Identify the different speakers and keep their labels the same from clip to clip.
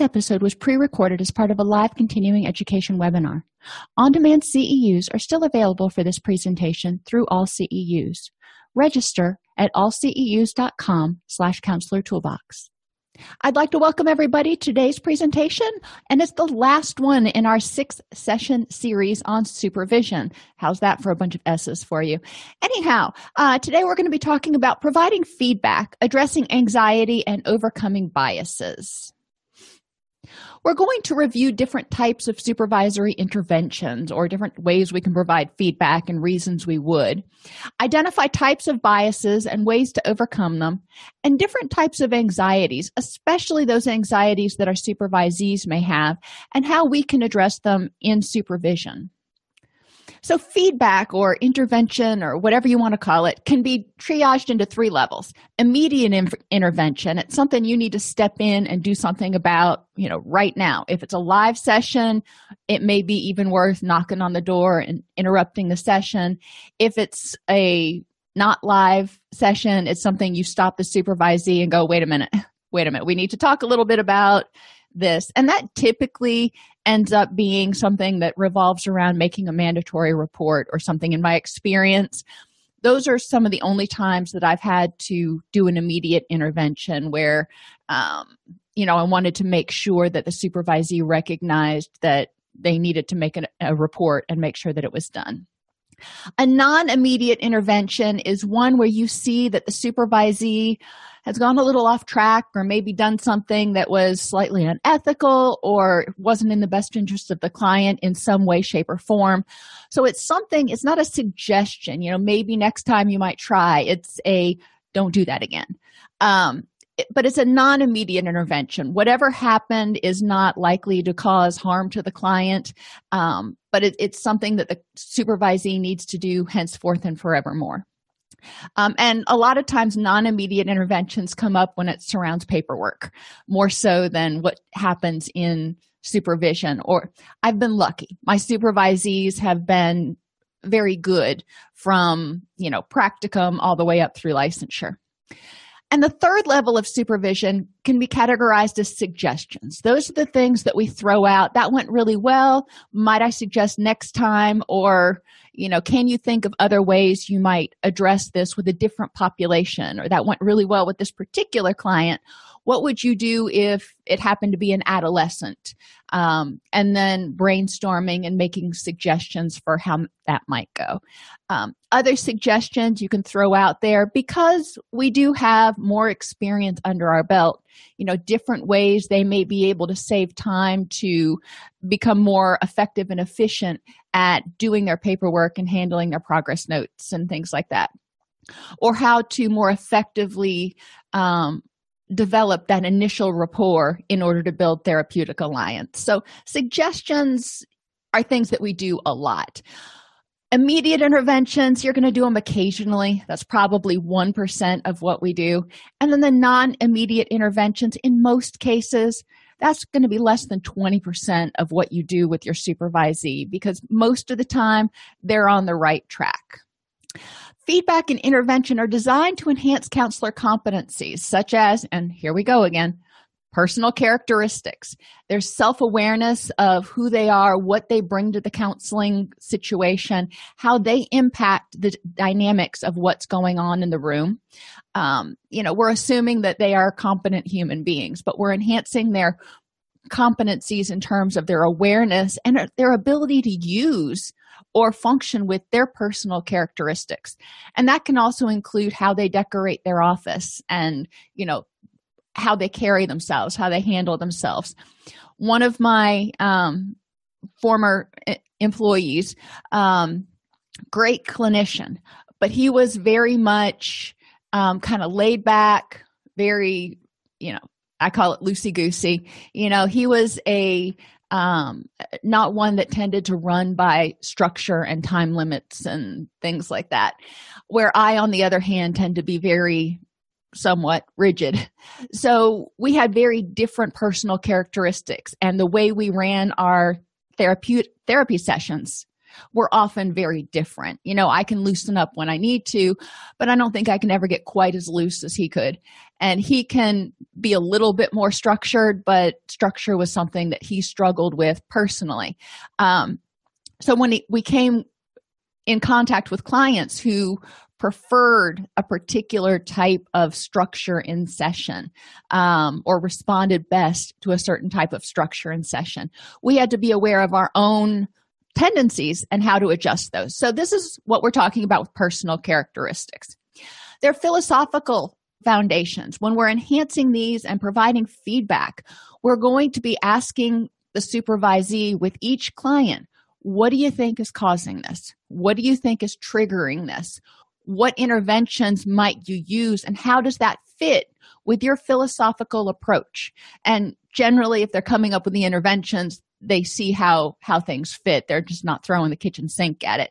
Speaker 1: This episode was pre recorded as part of a live continuing education webinar. On demand CEUs are still available for this presentation through AllCEUs. Register at allceus.com slash counselor toolbox. I'd like to welcome everybody to today's presentation, and it's the last one in our six session series on supervision. How's that for a bunch of S's for you? Anyhow, uh, today we're going to be talking about providing feedback, addressing anxiety, and overcoming biases. We're going to review different types of supervisory interventions or different ways we can provide feedback and reasons we would, identify types of biases and ways to overcome them, and different types of anxieties, especially those anxieties that our supervisees may have, and how we can address them in supervision. So, feedback or intervention or whatever you want to call it can be triaged into three levels. Immediate in- intervention, it's something you need to step in and do something about, you know, right now. If it's a live session, it may be even worth knocking on the door and interrupting the session. If it's a not live session, it's something you stop the supervisee and go, wait a minute, wait a minute, we need to talk a little bit about this. And that typically ends up being something that revolves around making a mandatory report or something in my experience those are some of the only times that i've had to do an immediate intervention where um, you know i wanted to make sure that the supervisee recognized that they needed to make an, a report and make sure that it was done a non immediate intervention is one where you see that the supervisee has gone a little off track or maybe done something that was slightly unethical or wasn't in the best interest of the client in some way, shape, or form. So it's something, it's not a suggestion, you know, maybe next time you might try. It's a don't do that again. Um, but it's a non immediate intervention. Whatever happened is not likely to cause harm to the client, um, but it, it's something that the supervisee needs to do henceforth and forevermore. Um, and a lot of times, non immediate interventions come up when it surrounds paperwork more so than what happens in supervision. Or I've been lucky. My supervisees have been very good from, you know, practicum all the way up through licensure. And the third level of supervision can be categorized as suggestions. Those are the things that we throw out. That went really well. Might I suggest next time? Or, you know, can you think of other ways you might address this with a different population? Or that went really well with this particular client what would you do if it happened to be an adolescent? Um, and then brainstorming and making suggestions for how that might go. Um, other suggestions you can throw out there because we do have more experience under our belt you know different ways they may be able to save time to become more effective and efficient at doing their paperwork and handling their progress notes and things like that. Or how to more effectively um, develop that initial rapport in order to build therapeutic alliance. So, suggestions are things that we do a lot. Immediate interventions, you're going to do them occasionally. That's probably 1% of what we do. And then the non immediate interventions, in most cases, that's going to be less than 20% of what you do with your supervisee because most of the time they're on the right track. Feedback and intervention are designed to enhance counselor competencies, such as, and here we go again, personal characteristics. There's self awareness of who they are, what they bring to the counseling situation, how they impact the dynamics of what's going on in the room. Um, you know, we're assuming that they are competent human beings, but we're enhancing their competencies in terms of their awareness and their ability to use or function with their personal characteristics. And that can also include how they decorate their office and you know how they carry themselves how they handle themselves. One of my um, former employees um, great clinician but he was very much um, kind of laid back very you know i call it loosey goosey you know he was a um, not one that tended to run by structure and time limits and things like that. Where I, on the other hand, tend to be very somewhat rigid. So we had very different personal characteristics, and the way we ran our therapeutic therapy sessions we're often very different. You know, I can loosen up when I need to, but I don't think I can ever get quite as loose as he could. And he can be a little bit more structured, but structure was something that he struggled with personally. Um, so when he, we came in contact with clients who preferred a particular type of structure in session um, or responded best to a certain type of structure in session. We had to be aware of our own tendencies and how to adjust those. So, this is what we're talking about with personal characteristics. They're philosophical foundations. When we're enhancing these and providing feedback, we're going to be asking the supervisee with each client what do you think is causing this? What do you think is triggering this? What interventions might you use, and how does that fit with your philosophical approach? And generally, if they're coming up with the interventions, they see how how things fit. They're just not throwing the kitchen sink at it.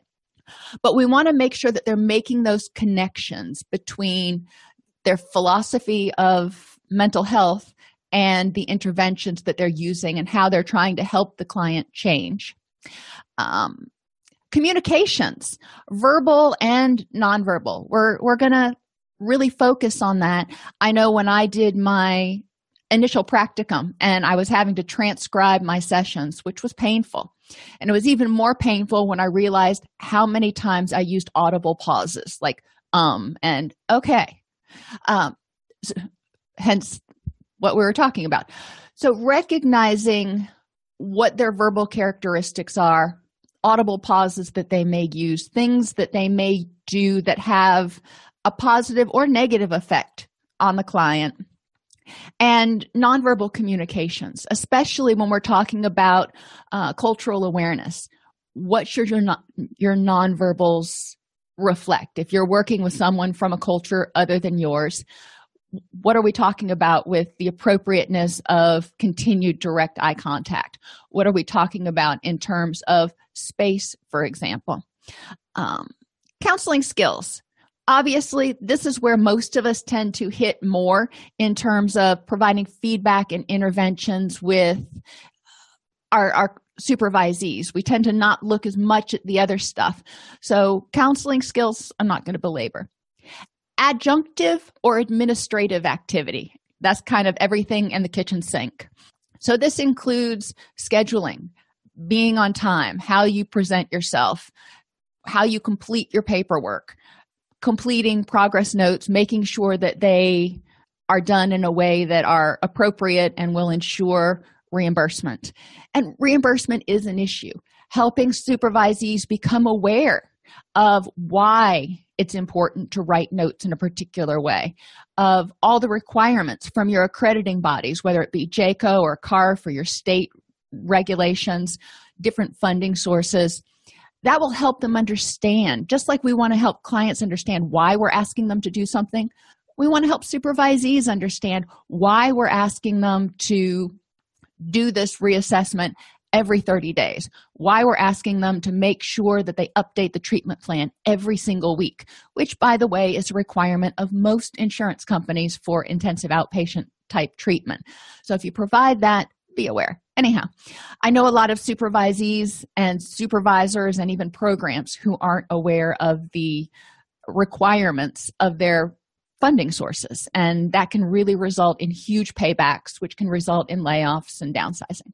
Speaker 1: But we want to make sure that they're making those connections between their philosophy of mental health and the interventions that they're using and how they're trying to help the client change um, communications verbal and nonverbal we're we're to really focus on that i know when i did my initial practicum and i was having to transcribe my sessions which was painful. And it was even more painful when i realized how many times i used audible pauses like um and okay um hence what we were talking about. So recognizing what their verbal characteristics are audible pauses that they may use, things that they may do that have a positive or negative effect on the client, and nonverbal communications, especially when we're talking about uh, cultural awareness. What should your non- your nonverbals reflect? If you're working with someone from a culture other than yours, what are we talking about with the appropriateness of continued direct eye contact what are we talking about in terms of space for example um, counseling skills obviously this is where most of us tend to hit more in terms of providing feedback and interventions with our, our supervisees we tend to not look as much at the other stuff so counseling skills i'm not going to belabor adjunctive or administrative activity. That's kind of everything in the kitchen sink. So, this includes scheduling, being on time, how you present yourself, how you complete your paperwork, completing progress notes, making sure that they are done in a way that are appropriate and will ensure reimbursement. And reimbursement is an issue. Helping supervisees become aware of why it's important to write notes in a particular way of all the requirements from your accrediting bodies whether it be JCAHO or CARF for your state regulations different funding sources that will help them understand just like we want to help clients understand why we're asking them to do something we want to help supervisees understand why we're asking them to do this reassessment every 30 days. Why we're asking them to make sure that they update the treatment plan every single week, which, by the way, is a requirement of most insurance companies for intensive outpatient type treatment. So if you provide that, be aware. Anyhow, I know a lot of supervisees and supervisors and even programs who aren't aware of the requirements of their funding sources and that can really result in huge paybacks which can result in layoffs and downsizing.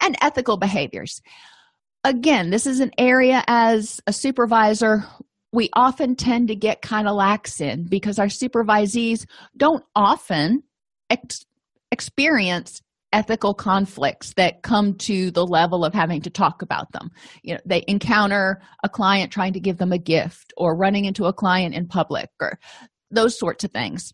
Speaker 1: And ethical behaviors. Again this is an area as a supervisor we often tend to get kind of lax in because our supervisees don't often ex- experience ethical conflicts that come to the level of having to talk about them. You know they encounter a client trying to give them a gift or running into a client in public or those sorts of things.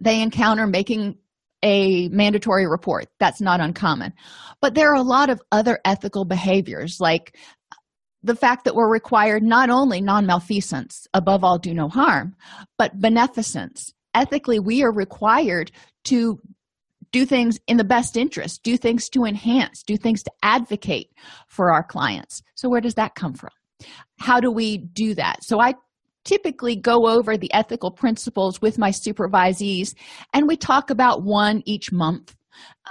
Speaker 1: They encounter making a mandatory report. That's not uncommon. But there are a lot of other ethical behaviors like the fact that we're required not only non-malfeasance above all do no harm but beneficence. Ethically we are required to do things in the best interest do things to enhance do things to advocate for our clients. So where does that come from? How do we do that? So i typically go over the ethical principles with my supervisees and we talk about one each month.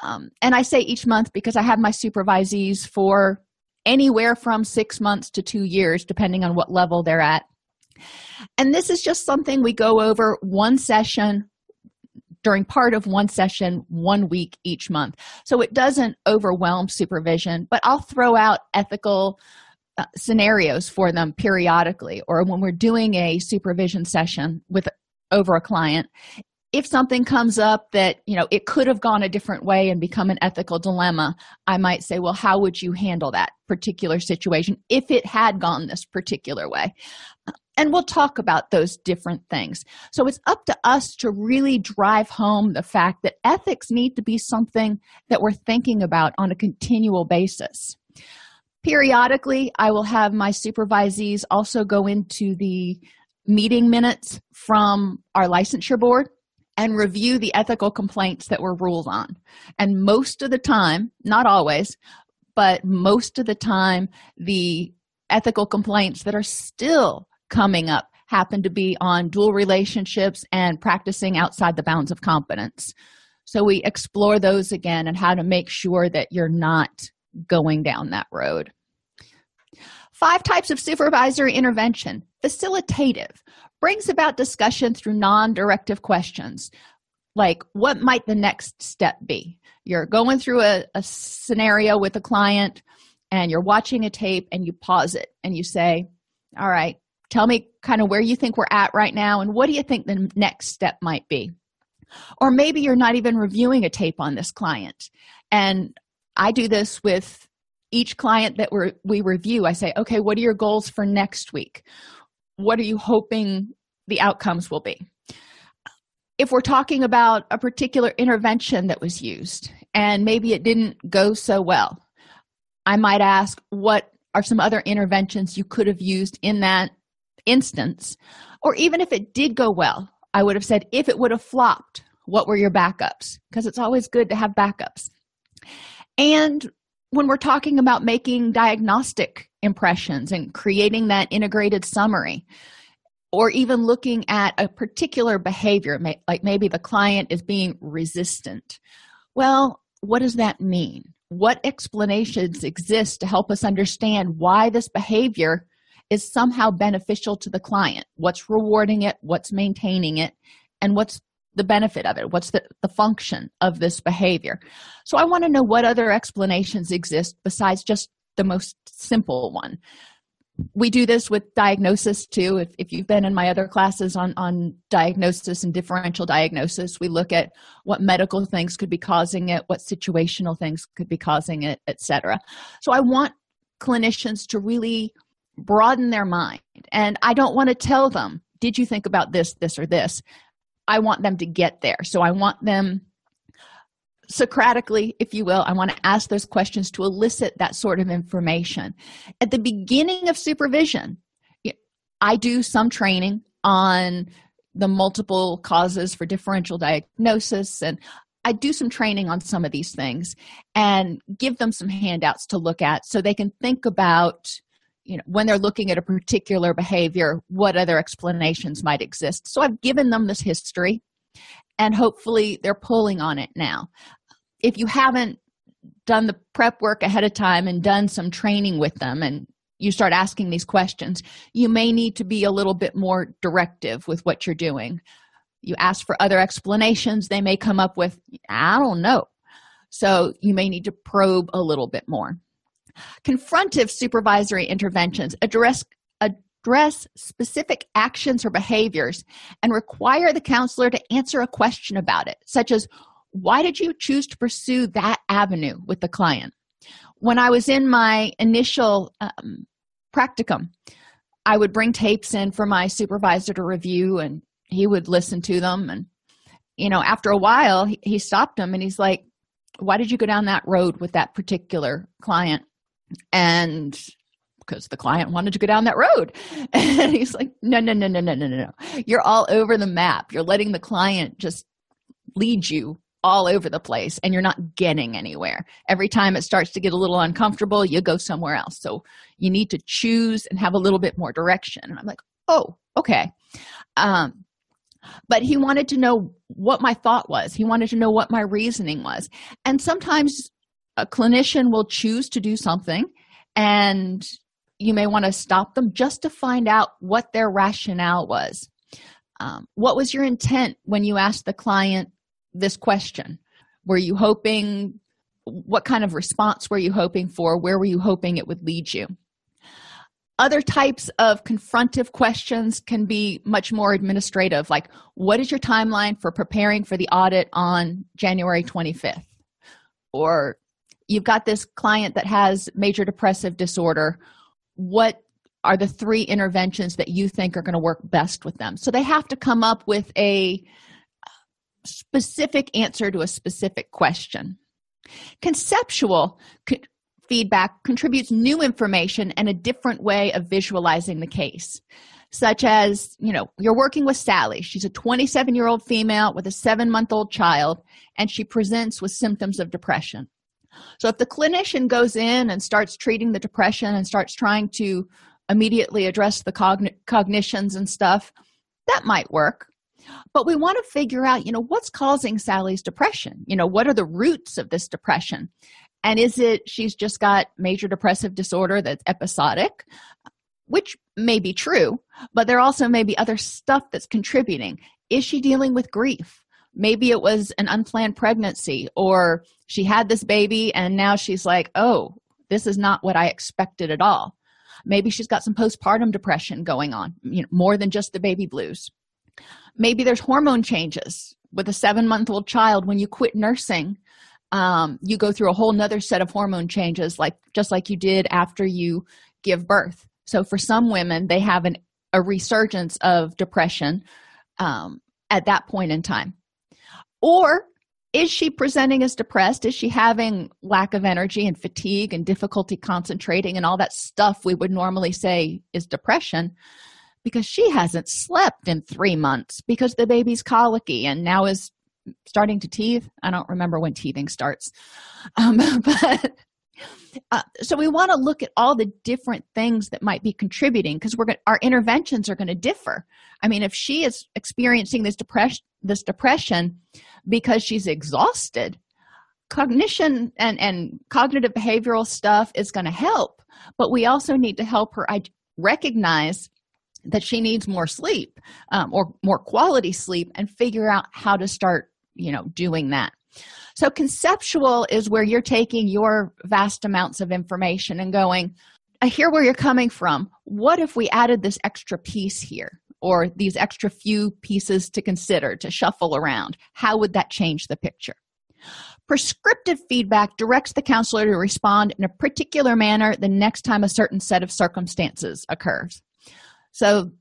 Speaker 1: Um, and i say each month because i have my supervisees for anywhere from six months to two years, depending on what level they're at. And this is just something we go over one session during part of one session, one week each month. So it doesn't overwhelm supervision, but I'll throw out ethical uh, scenarios for them periodically or when we're doing a supervision session with over a client if something comes up that you know it could have gone a different way and become an ethical dilemma i might say well how would you handle that particular situation if it had gone this particular way and we'll talk about those different things so it's up to us to really drive home the fact that ethics need to be something that we're thinking about on a continual basis periodically i will have my supervisees also go into the meeting minutes from our licensure board and review the ethical complaints that were ruled on. And most of the time, not always, but most of the time, the ethical complaints that are still coming up happen to be on dual relationships and practicing outside the bounds of competence. So we explore those again and how to make sure that you're not going down that road. Five types of supervisory intervention facilitative, brings about discussion through non directive questions like what might the next step be you're going through a, a, scenario with a client and you're watching a tape and you pause it and you say all right tell me kind of where you think we're at right now and what do you think the next step might be? Or maybe you're not even reviewing a tape on this client. And i do this with each client that we we review. I say okay what are your goals for next week? What are you hoping the outcomes will be? If we're talking about a particular intervention that was used and maybe it didn't go so well i might ask what are some other interventions you could have used in that instance or even if it did go well i would have said if it would have flopped what were your backups? Because it's always good to have backups. And when we're talking about making diagnostic impressions and creating that integrated summary or even looking at a particular behavior like maybe the client is being resistant well what does that mean? What explanations exist to help us understand why this behavior is somehow beneficial to the client. What's rewarding it what's maintaining it and what's the benefit of it? What's the, the function of this behavior? So i want to know what other explanations exist besides just the most simple one. We do this with diagnosis too. If, if you've been in my other classes on on diagnosis and differential diagnosis we look at what medical things could be causing it what situational things could be causing it etc so i want clinicians to really broaden their mind. And i don't want to tell them did you think about this this or this? I want them to get there. So i want them Socratically, if you will, I want to ask those questions to elicit that sort of information. At the beginning of supervision, I do some training on the multiple causes for differential diagnosis and I do some training on some of these things and give them some handouts to look at so they can think about you know when they're looking at a particular behavior what other explanations might exist. So i've given them this history and hopefully they're pulling on it now. If you haven't done the prep work ahead of time and done some training with them and you start asking these questions you may need to be a little bit more directive with what you're doing. You ask for other explanations they may come up with. I don't know. So you may need to probe a little bit more confrontive supervisory interventions address address specific actions or behaviors and require the counselor to answer a question about it such as why did you choose to pursue that avenue with the client? When i was in my initial um, practicum i would bring tapes in for my supervisor to review and he would listen to them and you know after a while he, he stopped him and he's like why did you go down that road with that particular client and because the client wanted to go down that road and he's like no no no no no no no you're all over the map you're letting the client just lead you all over the place and you're not getting anywhere. Every time it starts to get a little uncomfortable, you go somewhere else. So you need to choose and have a little bit more direction. And I'm like, oh, okay. Um, but he wanted to know what my thought was, he wanted to know what my reasoning was. And sometimes a clinician will choose to do something and you may want to stop them just to find out what their rationale was. Um, what was your intent when you asked the client this question? Were you hoping, what kind of response were you hoping for? Where were you hoping it would lead you? Other types of confrontive questions can be much more administrative, like what is your timeline for preparing for the audit on January 25th? Or you've got this client that has major depressive disorder. What are the three interventions that you think are going to work best with them? So they have to come up with a specific answer to a specific question. Conceptual feedback contributes new information and a different way of visualizing the case such as you know you're working with sally she's a 27 year old female with a seven month old child and she presents with symptoms of depression so if the clinician goes in and starts treating the depression and starts trying to immediately address the cogn- cognitions and stuff that might work. But we want to figure out you know what's causing sally's depression? You know what are the roots of this depression? And is it she's just got major depressive disorder that's episodic which may be true but there also may be other stuff that's contributing. Is she dealing with grief maybe it was an unplanned pregnancy or she had this baby and now she's like oh this is not what i expected at all. Maybe she's got some postpartum depression going on you know more than just the baby blues. Maybe there's hormone changes with a seven month old child. When you quit nursing um, you go through a whole nother set of hormone changes like just like you did after you give birth. So for some women they have an, a resurgence of depression um, at that point in time or is she presenting as depressed? Is she having lack of energy and fatigue and difficulty concentrating and all that stuff we would normally say is depression? Because she hasn't slept in three months because the baby's colicky and now is starting to teeth. I don't remember when teething starts. Um, but uh, so we want to look at all the different things that might be contributing because we're going our interventions are going to differ. I mean if she is experiencing this depression this depression because she's exhausted. Cognition and and cognitive behavioral stuff is going to help but we also need to help her I recognize that she needs more sleep um, or more quality sleep and figure out how to start you know doing that. So conceptual is where you're taking your vast amounts of information and going i hear where you're coming from. What if we added this extra piece here or these extra few pieces to consider to shuffle around. How would that change the picture? Prescriptive feedback directs the counselor to respond in a particular manner the next time a certain set of circumstances occurs. So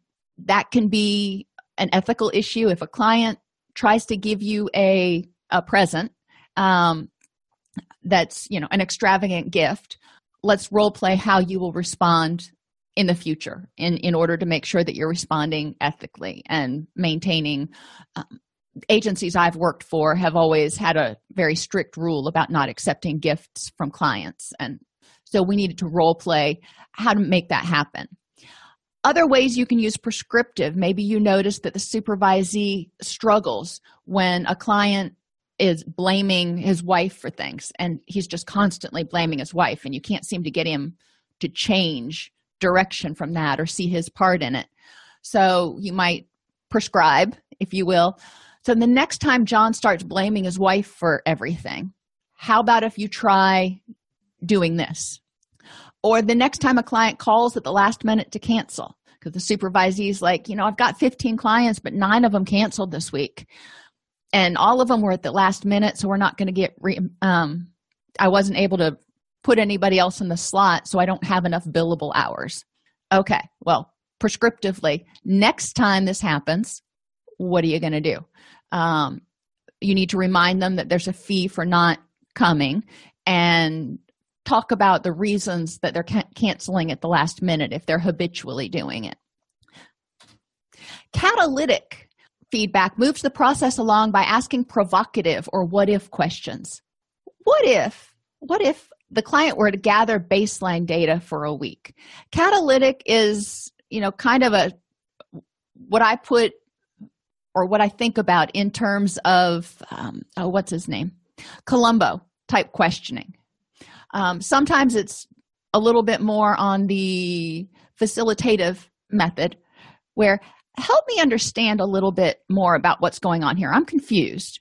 Speaker 1: that can be an ethical issue if a client tries to give you a a present um, that's you know an extravagant gift. Let's role play how you will respond in the future in in order to make sure that you're responding ethically and maintaining um, agencies i've worked for have always had a very strict rule about not accepting gifts from clients. And so we needed to role play how to make that happen. Other ways you can use prescriptive maybe you notice that the supervisee struggles when a client is blaming his wife for things and he's just constantly blaming his wife and you can't seem to get him to change direction from that or see his part in it. So you might prescribe if you will. So the next time john starts blaming his wife for everything how about if you try doing this? Or the next time a client calls at the last minute to cancel because the supervisee is like you know i've got 15 clients but nine of them canceled this week. And all of them were at the last minute so we're not going to get re- um i wasn't able to put anybody else in the slot so i don't have enough billable hours. Okay well prescriptively next time this happens what are you going to do? Um, you need to remind them that there's a fee for not coming and talk about the reasons that they're can- canceling at the last minute if they're habitually doing it. Catalytic feedback moves the process along by asking provocative or what if questions. What if what if the client were to gather baseline data for a week. Catalytic is you know kind of a what i put or what i think about in terms of um, oh, what's his name? Columbo type questioning. Um, sometimes it's a little bit more on the facilitative method where help me understand a little bit more about what's going on here. I'm confused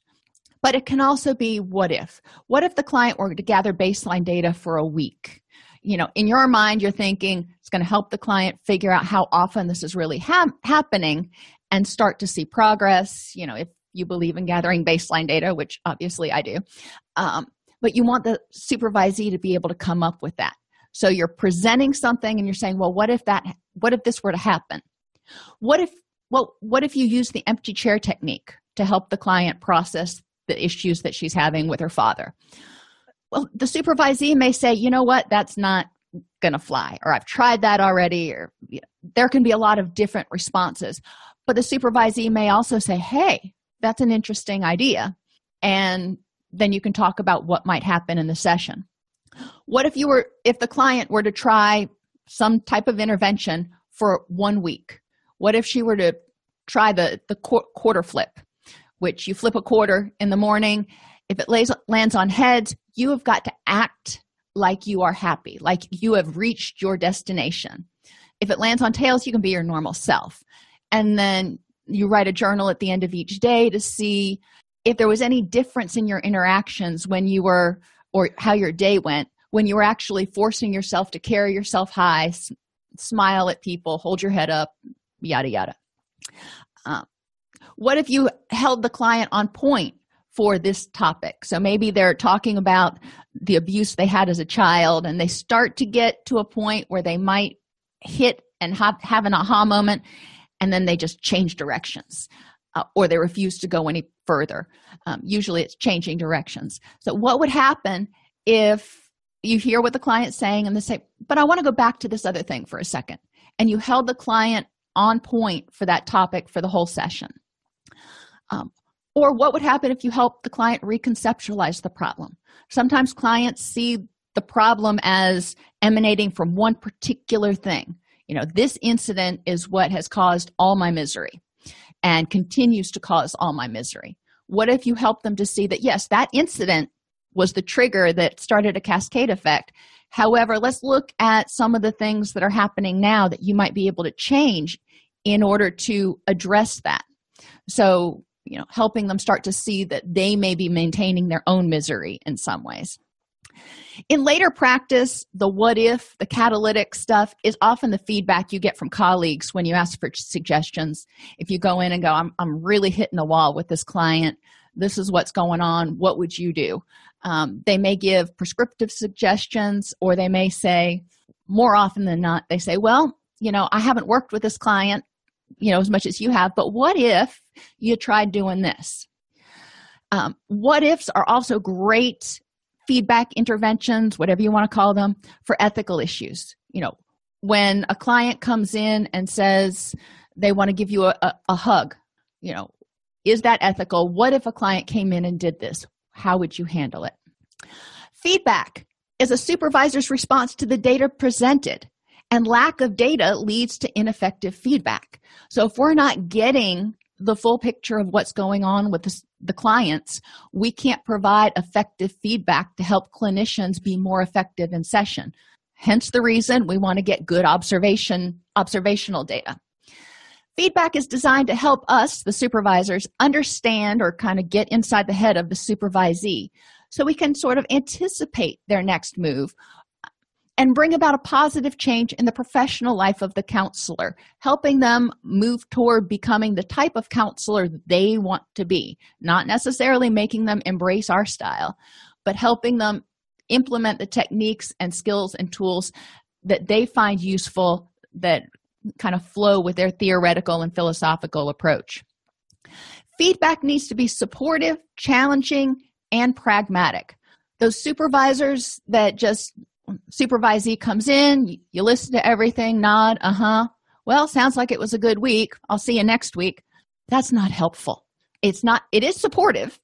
Speaker 1: but it can also be what if? What if the client were to gather baseline data for a week? You know in your mind you're thinking it's going to help the client figure out how often this is really ha- happening and start to see progress you know if you believe in gathering baseline data which obviously i do. Um, but you want the supervisee to be able to come up with that. So you're presenting something and you're saying well what if that what if this were to happen? What if well what if you use the empty chair technique to help the client process the issues that she's having with her father. Well the supervisee may say you know what? That's not gonna fly or i've tried that already or you know, there can be a lot of different responses. But the supervisee may also say hey that's an interesting idea and then you can talk about what might happen in the session. What if you were if the client were to try some type of intervention for one week? What if she were to try the the quarter flip which you flip a quarter in the morning. If it lays, lands on heads you have got to act like you are happy like you have reached your destination. If it lands on tails you can be your normal self. And then you write a journal at the end of each day to see if there was any difference in your interactions when you were or how your day went when you were actually forcing yourself to carry yourself high smile at people hold your head up yada yada. Uh, what if you held the client on point for this topic? So maybe they're talking about the abuse they had as a child and they start to get to a point where they might hit and have, have an aha moment and then they just change directions uh, or they refuse to go any further. Um, usually it's changing directions. So what would happen if you hear what the client's saying and they say but i want to go back to this other thing for a second. And you held the client on point for that topic for the whole session um, or what would happen if you help the client reconceptualize the problem? Sometimes clients see the problem as emanating from one particular thing. You know this incident is what has caused all my misery and continues to cause all my misery. What if you help them to see that yes that incident was the trigger that started a cascade effect. However let's look at some of the things that are happening now that you might be able to change in order to address that. So you know helping them start to see that they may be maintaining their own misery in some ways. In later practice the what if the catalytic stuff is often the feedback you get from colleagues when you ask for suggestions. If you go in and go i'm, I'm really hitting the wall with this client. This is what's going on. What would you do? Um, they may give prescriptive suggestions or they may say more often than not they say well you know i haven't worked with this client you know as much as you have but what if you tried doing this? Um, what ifs are also great feedback interventions whatever you want to call them for ethical issues. You know when a client comes in and says they want to give you a, a, a hug you know is that ethical? What if a client came in and did this? How would you handle it? Feedback is a supervisor's response to the data presented and lack of data leads to ineffective feedback. So if we're not getting the full picture of what's going on with the, the, clients we can't provide effective feedback to help clinicians be more effective in session. Hence the reason we want to get good observation observational data. Feedback is designed to help us the supervisors understand or kind of get inside the head of the supervisee. So we can sort of anticipate their next move and bring about a positive change in the professional life of the counselor, helping them move toward becoming the type of counselor they want to be, not necessarily making them embrace our style, but helping them implement the techniques and skills and tools that they find useful that kind of flow with their theoretical and philosophical approach. Feedback needs to be supportive, challenging, and pragmatic. Those supervisors that just supervisee comes in you, listen to everything nod uh-huh. Well sounds like it was a good week. I'll see you next week. That's not helpful. It's not it is supportive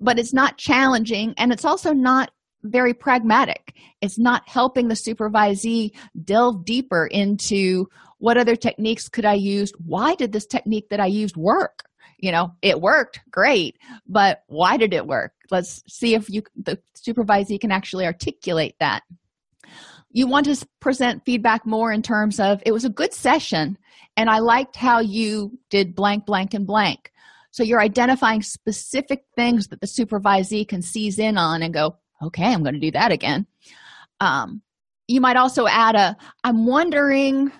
Speaker 1: but it's not challenging and it's also not very pragmatic. It's not helping the supervisee delve deeper into what other techniques could i use? Why did this technique that i used work? You know it worked great but why did it work? Let's see if you the supervisee can actually articulate that you want to present feedback more in terms of it was a good session and i liked how you did blank blank and blank. So you're identifying specific things that the supervisee can seize in on and go okay i'm going to do that again. Um, you might also add a i'm wondering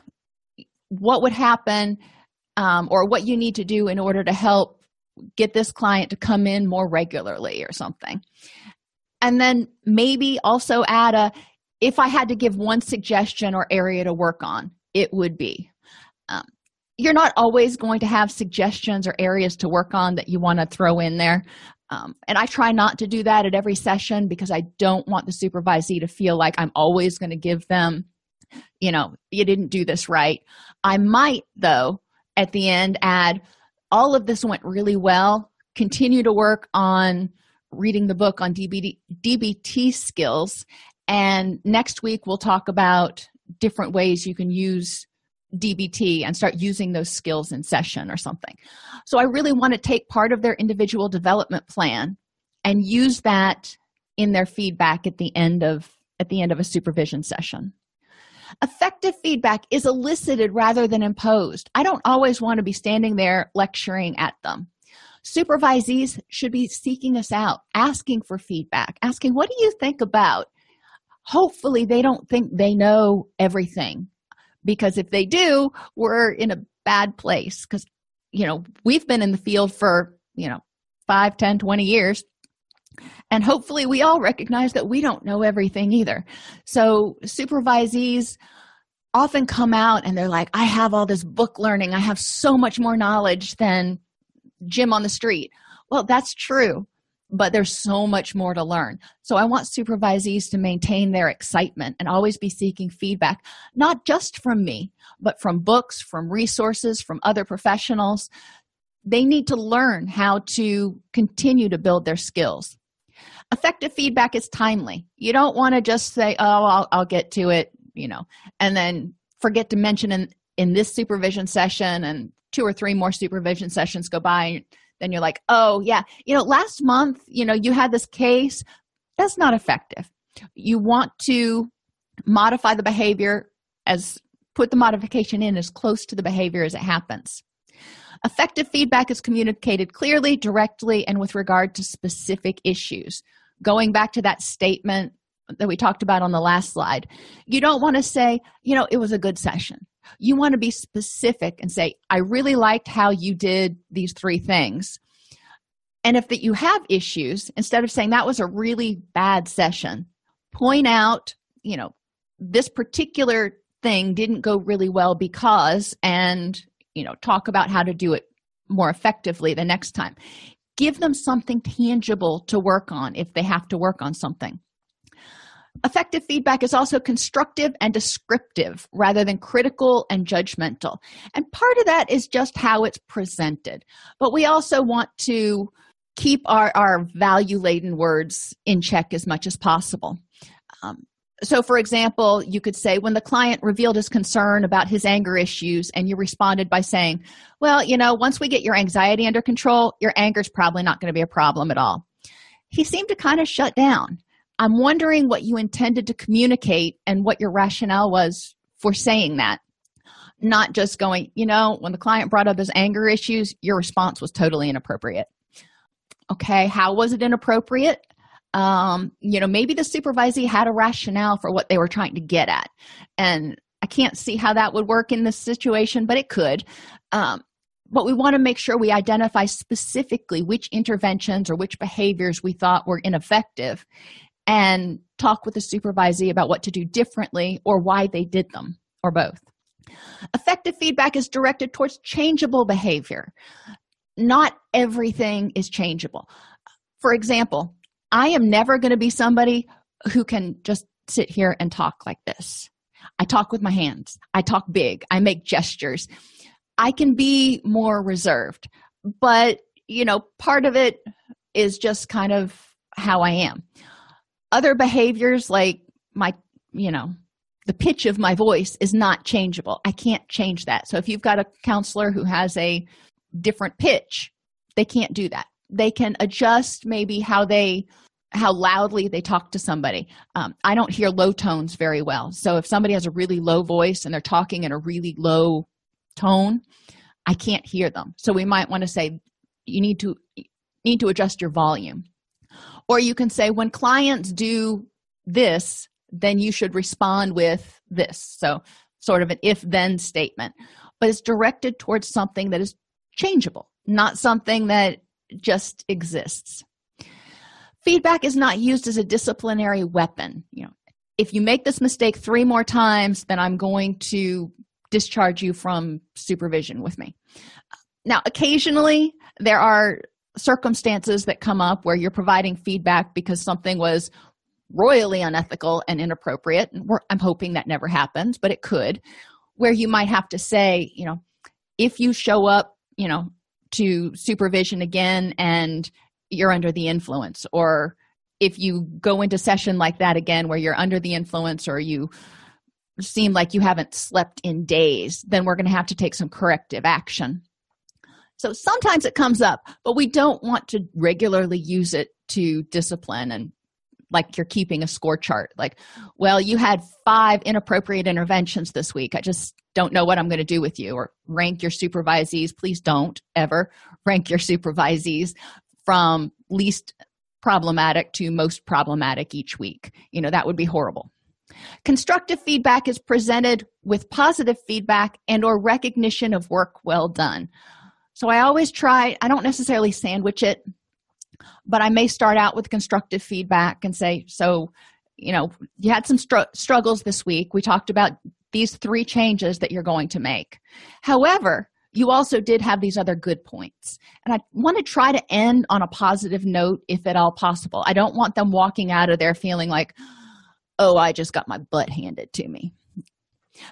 Speaker 1: what would happen um, or what you need to do in order to help get this client to come in more regularly or something. And then maybe also add a if i had to give one suggestion or area to work on it would be um, you're not always going to have suggestions or areas to work on that you want to throw in there um, and i try not to do that at every session because i don't want the supervisee to feel like i'm always going to give them you know you didn't do this right. I might though at the end add all of this went really well. Continue to work on reading the book on DBT, dbt skills and next week we'll talk about different ways you can use dbt and start using those skills in session or something. So i really want to take part of their individual development plan and use that in their feedback at the end of at the end of a supervision session. Effective feedback is elicited rather than imposed. I don't always want to be standing there lecturing at them. Supervisees should be seeking us out asking for feedback asking what do you think about hopefully they don't think they know everything because if they do we're in a bad place because you know we've been in the field for you know 5 10 20 years and hopefully we all recognize that we don't know everything either. So supervisees often come out and they're like i have all this book learning. I have so much more knowledge than jim on the street. Well that's true but there's so much more to learn. So I want supervisees to maintain their excitement and always be seeking feedback, not just from me, but from books, from resources, from other professionals. They need to learn how to continue to build their skills. Effective feedback is timely. You don't want to just say, oh, I'll, I'll get to it, you know, and then forget to mention in, in this supervision session and two or three more supervision sessions go by then you're like oh yeah. You know last month you know you had this case. That's not effective. You want to modify the behavior as put the modification in as close to the behavior as it happens. Effective feedback is communicated clearly directly and with regard to specific issues. Going back to that statement that we talked about on the last slide you don't want to say you know it was a good session you want to be specific and say i really liked how you did these three things. And if that you have issues instead of saying that was a really bad session point out you know this particular thing didn't go really well because and you know talk about how to do it more effectively the next time. Give them something tangible to work on if they have to work on something Effective feedback is also constructive and descriptive rather than critical and judgmental. And part of that is just how it's presented. But we also want to keep our, our value laden words in check as much as possible. Um, so, for example, you could say, when the client revealed his concern about his anger issues, and you responded by saying, Well, you know, once we get your anxiety under control, your anger is probably not going to be a problem at all. He seemed to kind of shut down I'm wondering what you intended to communicate and what your rationale was for saying that. Not just going, you know, when the client brought up his anger issues, your response was totally inappropriate. Okay, how was it inappropriate? Um, you know, maybe the supervisee had a rationale for what they were trying to get at. And I can't see how that would work in this situation, but it could. Um, but we want to make sure we identify specifically which interventions or which behaviors we thought were ineffective and talk with the supervisee about what to do differently or why they did them or both. Effective feedback is directed towards changeable behavior. Not everything is changeable. For example, I am never going to be somebody who can just sit here and talk like this. I talk with my hands, I talk big, I make gestures. I can be more reserved, but you know, part of it is just kind of how I am other behaviors like my you know the pitch of my voice is not changeable. I can't change that. So if you've got a counselor who has a different pitch they can't do that. They can adjust maybe how they how loudly they talk to somebody. Um, i don't hear low tones very well. So if somebody has a really low voice and they're talking in a really low tone i can't hear them. So we might want to say you need to need to adjust your volume or you can say when clients do this then you should respond with this. So sort of an if then statement. But it's directed towards something that is changeable not something that just exists. Feedback is not used as a disciplinary weapon. You know if you make this mistake three more times then i'm going to discharge you from supervision with me. Now occasionally there are circumstances that come up where you're providing feedback because something was royally unethical and inappropriate and i'm hoping that never happens but it could where you might have to say you know if you show up you know to supervision again and you're under the influence or if you go into session like that again where you're under the influence or you seem like you haven't slept in days then we're going to have to take some corrective action so sometimes it comes up but we don't want to regularly use it to discipline and like you're keeping a score chart. Like well you had five inappropriate interventions this week. I just don't know what i'm going to do with you. Or rank your supervisees. Please don't ever rank your supervisees from least problematic to most problematic each week. You know that would be horrible. Constructive feedback is presented with positive feedback and or recognition of work well done so i always try i don't necessarily sandwich it but i may start out with constructive feedback and say so you know you had some str- struggles this week. We talked about these three changes that you're going to make. However you also did have these other good points. And i want to try to end on a positive note if at all possible. I don't want them walking out of there feeling like oh i just got my butt handed to me.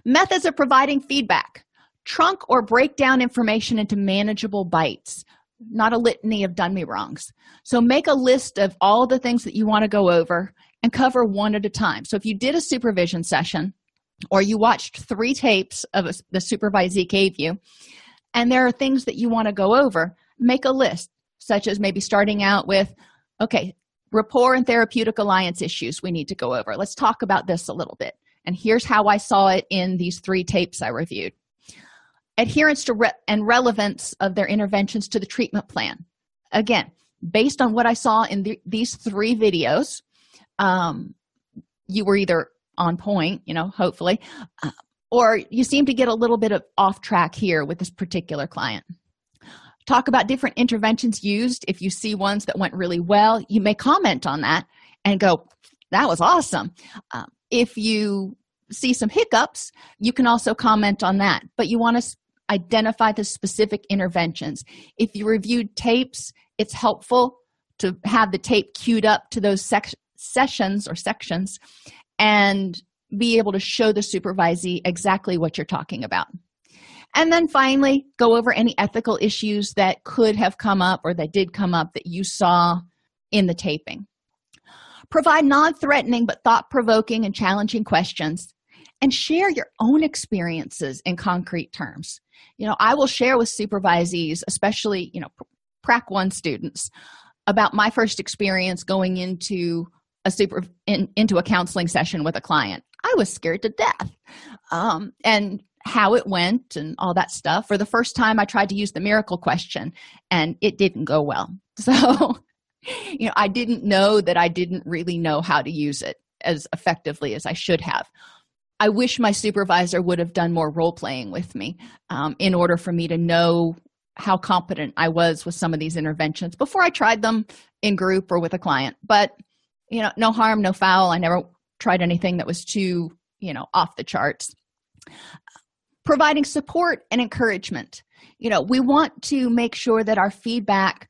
Speaker 1: Methods of providing feedback trunk or break down information into manageable bites not a litany of done me wrongs. So make a list of all the things that you want to go over and cover one at a time. So if you did a supervision session or you watched three tapes of a, the supervisee gave you and there are things that you want to go over make a list such as maybe starting out with okay rapport and therapeutic alliance issues we need to go over. Let's talk about this a little bit. And here's how i saw it in these three tapes i reviewed adherence to re- and relevance of their interventions to the treatment plan. Again based on what i saw in the, these three videos um, you were either on point you know hopefully uh, or you seem to get a little bit of off track here with this particular client. Talk about different interventions used. If you see ones that went really well you may comment on that and go that was awesome. Um, if you see some hiccups you can also comment on that but you want to identify the specific interventions. If you reviewed tapes it's helpful to have the tape queued up to those sec- sessions or sections and be able to show the supervisee exactly what you're talking about. And then finally go over any ethical issues that could have come up or that did come up that you saw in the taping. Provide non-threatening but thought-provoking and challenging questions and share your own experiences in concrete terms you know i will share with supervisees especially you know prac one students about my first experience going into a super in, into a counseling session with a client. I was scared to death um, and how it went and all that stuff. For the first time i tried to use the miracle question and it didn't go well. So you know i didn't know that i didn't really know how to use it as effectively as i should have i wish my supervisor would have done more role playing with me um, in order for me to know how competent i was with some of these interventions before i tried them in group or with a client. But you know no harm no foul. I never tried anything that was too you know off the charts. Providing support and encouragement. You know we want to make sure that our feedback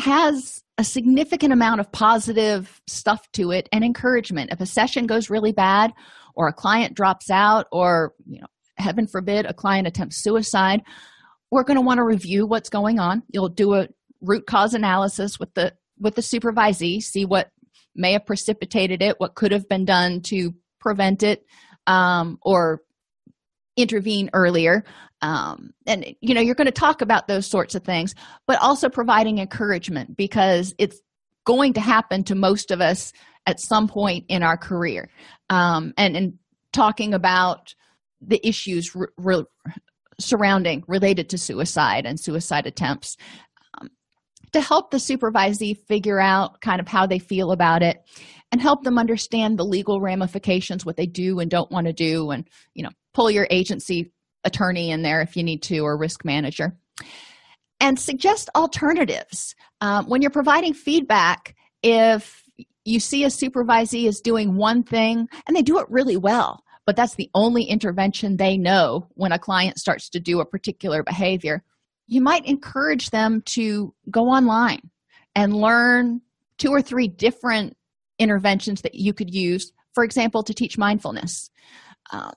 Speaker 1: has a significant amount of positive stuff to it and encouragement. If a session goes really bad or a client drops out or you know heaven forbid a client attempts suicide we're going to want to review what's going on. You'll do a root cause analysis with the with the supervisee see what may have precipitated it what could have been done to prevent it um, or intervene earlier. Um, and you know you're going to talk about those sorts of things but also providing encouragement because it's going to happen to most of us at some point in our career. Um, and and talking about the issues re- re- surrounding related to suicide and suicide attempts um, to help the supervisee figure out kind of how they feel about it and help them understand the legal ramifications what they do and don't want to do and you know pull your agency attorney in there if you need to or risk manager and suggest alternatives. Um, when you're providing feedback if you see a supervisee is doing one thing and they do it really well but that's the only intervention they know when a client starts to do a particular behavior you might encourage them to go online and learn two or three different interventions that you could use for example to teach mindfulness. Uh,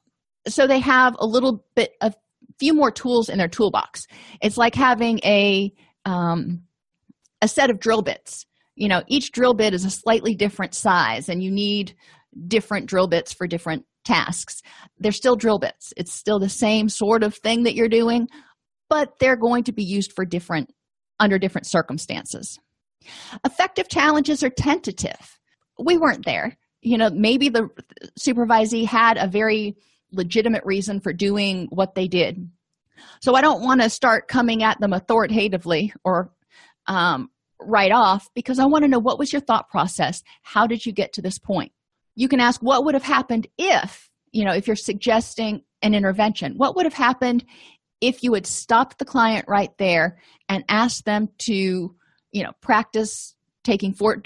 Speaker 1: so they have a little bit of few more tools in their toolbox. It's like having a um, a set of drill bits. You know each drill bit is a slightly different size and you need different drill bits for different tasks. They're still drill bits. It's still the same sort of thing that you're doing but they're going to be used for different under different circumstances. Effective challenges are tentative. We weren't there. You know maybe the supervisee had a very legitimate reason for doing what they did. So i don't want to start coming at them authoritatively or um, right off because i want to know what was your thought process? How did you get to this point? You can ask what would have happened if you know if you're suggesting an intervention. What would have happened if you had stopped the client right there and asked them to you know practice taking for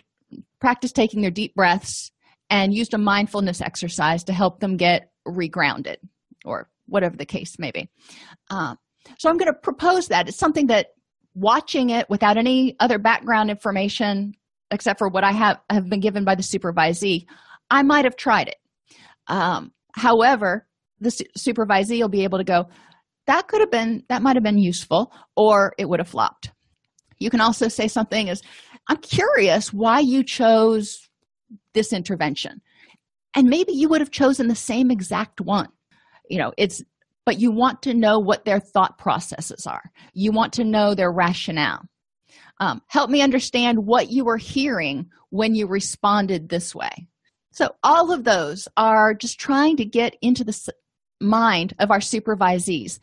Speaker 1: practice taking their deep breaths and used a mindfulness exercise to help them get regrounded or whatever the case may be. Uh, so i'm going to propose that. It's something that watching it without any other background information except for what i have have been given by the supervisee i might have tried it. Um, however the su- supervisee will be able to go that could have been that might have been useful or it would have flopped. You can also say something as i'm curious why you chose this intervention and maybe you would have chosen the same exact one. You know it's but you want to know what their thought processes are. You want to know their rationale. Um, help me understand what you were hearing when you responded this way. So all of those are just trying to get into the mind of our supervisees.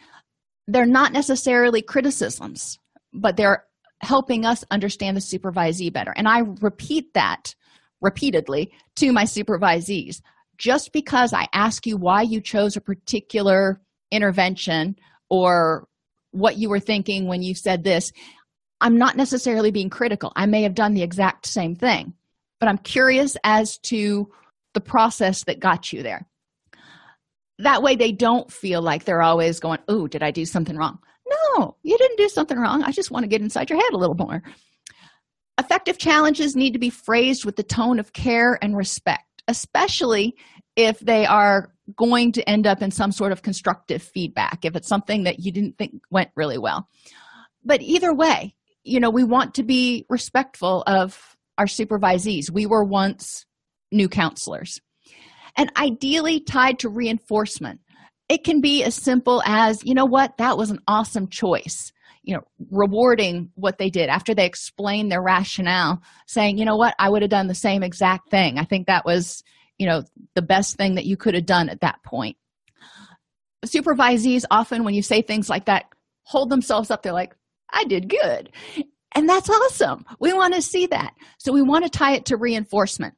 Speaker 1: They're not necessarily criticisms but they're helping us understand the supervisee better. And i repeat that repeatedly to my supervisees. Just because i ask you why you chose a particular intervention or what you were thinking when you said this i'm not necessarily being critical. I may have done the exact same thing but i'm curious as to the process that got you there. That way they don't feel like they're always going oh did i do something wrong? No you didn't do something wrong. I just want to get inside your head a little more effective challenges need to be phrased with the tone of care and respect especially if they are going to end up in some sort of constructive feedback if it's something that you didn't think went really well. But either way you know we want to be respectful of our supervisees. We were once new counselors. And ideally tied to reinforcement. It can be as simple as you know what? That was an awesome choice you know rewarding what they did after they explained their rationale saying you know what? I would have done the same exact thing. I think that was you know the best thing that you could have done at that point. Supervisees often when you say things like that hold themselves up. They're like i did good. And that's awesome. We want to see that. So we want to tie it to reinforcement.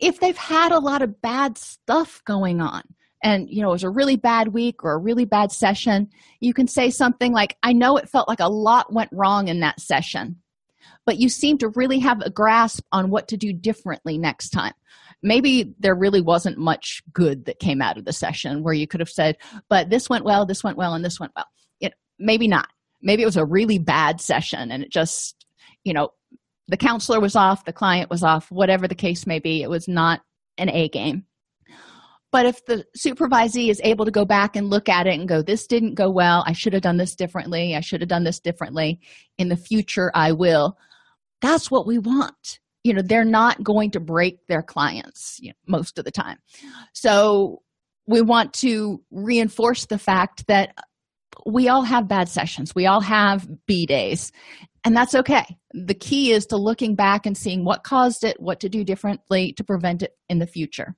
Speaker 1: If they've had a lot of bad stuff going on and you know it was a really bad week or a really bad session you can say something like i know it felt like a lot went wrong in that session but you seem to really have a grasp on what to do differently next time. Maybe there really wasn't much good that came out of the session where you could have said but this went well this went well and this went well. It, maybe not. Maybe it was a really bad session and it just you know the counselor was off the client was off whatever the case may be it was not an a game but if the supervisee is able to go back and look at it and go this didn't go well. I should have done this differently. I should have done this differently. In the future i will. That's what we want. You know they're not going to break their clients you know, most of the time. So we want to reinforce the fact that we all have bad sessions. We all have b days. And that's okay. The key is to looking back and seeing what caused it what to do differently to prevent it in the future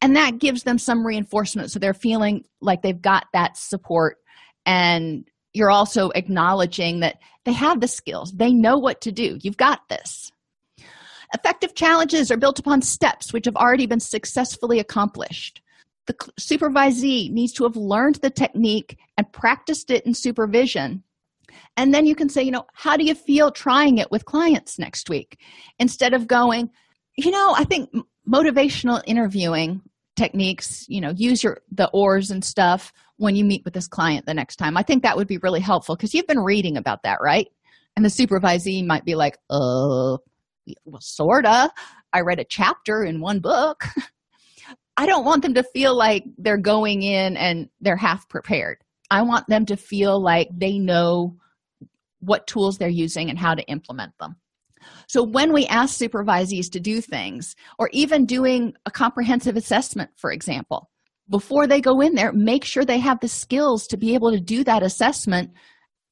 Speaker 1: and that gives them some reinforcement so they're feeling like they've got that support. And you're also acknowledging that they have the skills. They know what to do. You've got this. Effective challenges are built upon steps which have already been successfully accomplished. The supervisee needs to have learned the technique and practiced it in supervision. And then you can say you know how do you feel trying it with clients next week? Instead of going you know i think motivational interviewing techniques you know use your the OARS and stuff when you meet with this client the next time. I think that would be really helpful because you've been reading about that right? And the supervisee might be like uh well sorta. I read a chapter in one book. I don't want them to feel like they're going in and they're half prepared. I want them to feel like they know what tools they're using and how to implement them so when we ask supervisees to do things or even doing a comprehensive assessment for example before they go in there make sure they have the skills to be able to do that assessment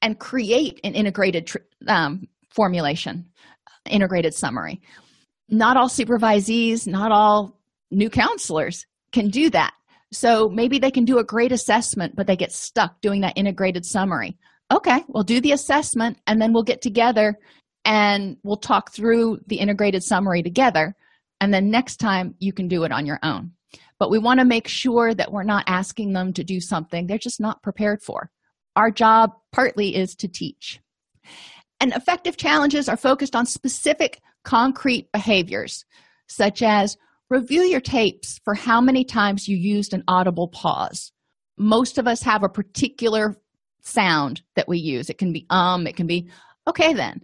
Speaker 1: and create an integrated um, formulation integrated summary. Not all supervisees not all new counselors can do that. So maybe they can do a great assessment but they get stuck doing that integrated summary. Okay we'll do the assessment and then we'll get together and we'll talk through the integrated summary together and then next time you can do it on your own. But we want to make sure that we're not asking them to do something they're just not prepared for. Our job partly is to teach. And effective challenges are focused on specific concrete behaviors such as review your tapes for how many times you used an audible pause. Most of us have a particular sound that we use. It can be um it can be okay then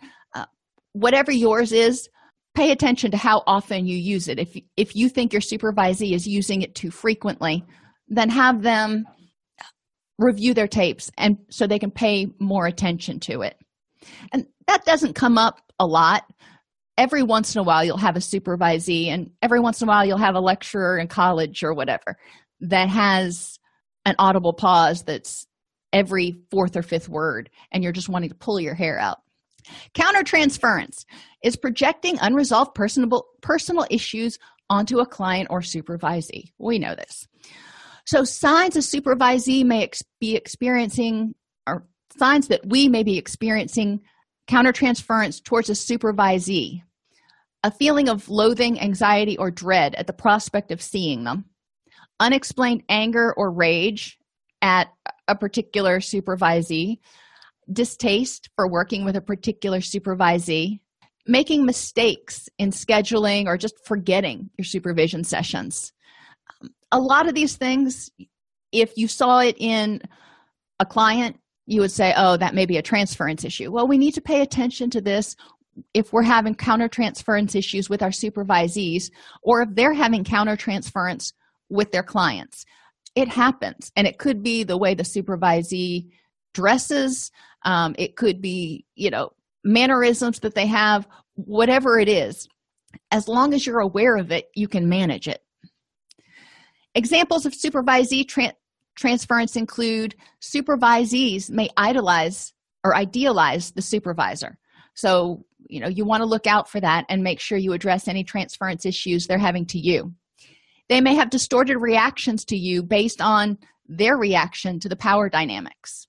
Speaker 1: whatever yours is pay attention to how often you use it. If if you think your supervisee is using it too frequently then have them review their tapes and so they can pay more attention to it. And that doesn't come up a lot. Every once in a while you'll have a supervisee and every once in a while you'll have a lecturer in college or whatever that has an audible pause that's every fourth or fifth word and you're just wanting to pull your hair out Countertransference is projecting unresolved personal, personal issues onto a client or supervisee. We know this. So, signs a supervisee may ex- be experiencing, or signs that we may be experiencing countertransference towards a supervisee a feeling of loathing, anxiety, or dread at the prospect of seeing them, unexplained anger or rage at a particular supervisee, distaste for working with a particular supervisee, making mistakes in scheduling or just forgetting your supervision sessions. Um, a lot of these things, if you saw it in a client, you would say, oh, that may be a transference issue. Well, we need to pay attention to this if we're having countertransference issues with our supervisees or if they're having countertransference with their clients. It happens, and it could be the way the supervisee dresses, um, it could be you know mannerisms that they have whatever it is as long as you're aware of it you can manage it. Examples of supervisee tra- transference include supervisees may idolize or idealize the supervisor. So you know you want to look out for that and make sure you address any transference issues they're having to you. They may have distorted reactions to you based on their reaction to the power dynamics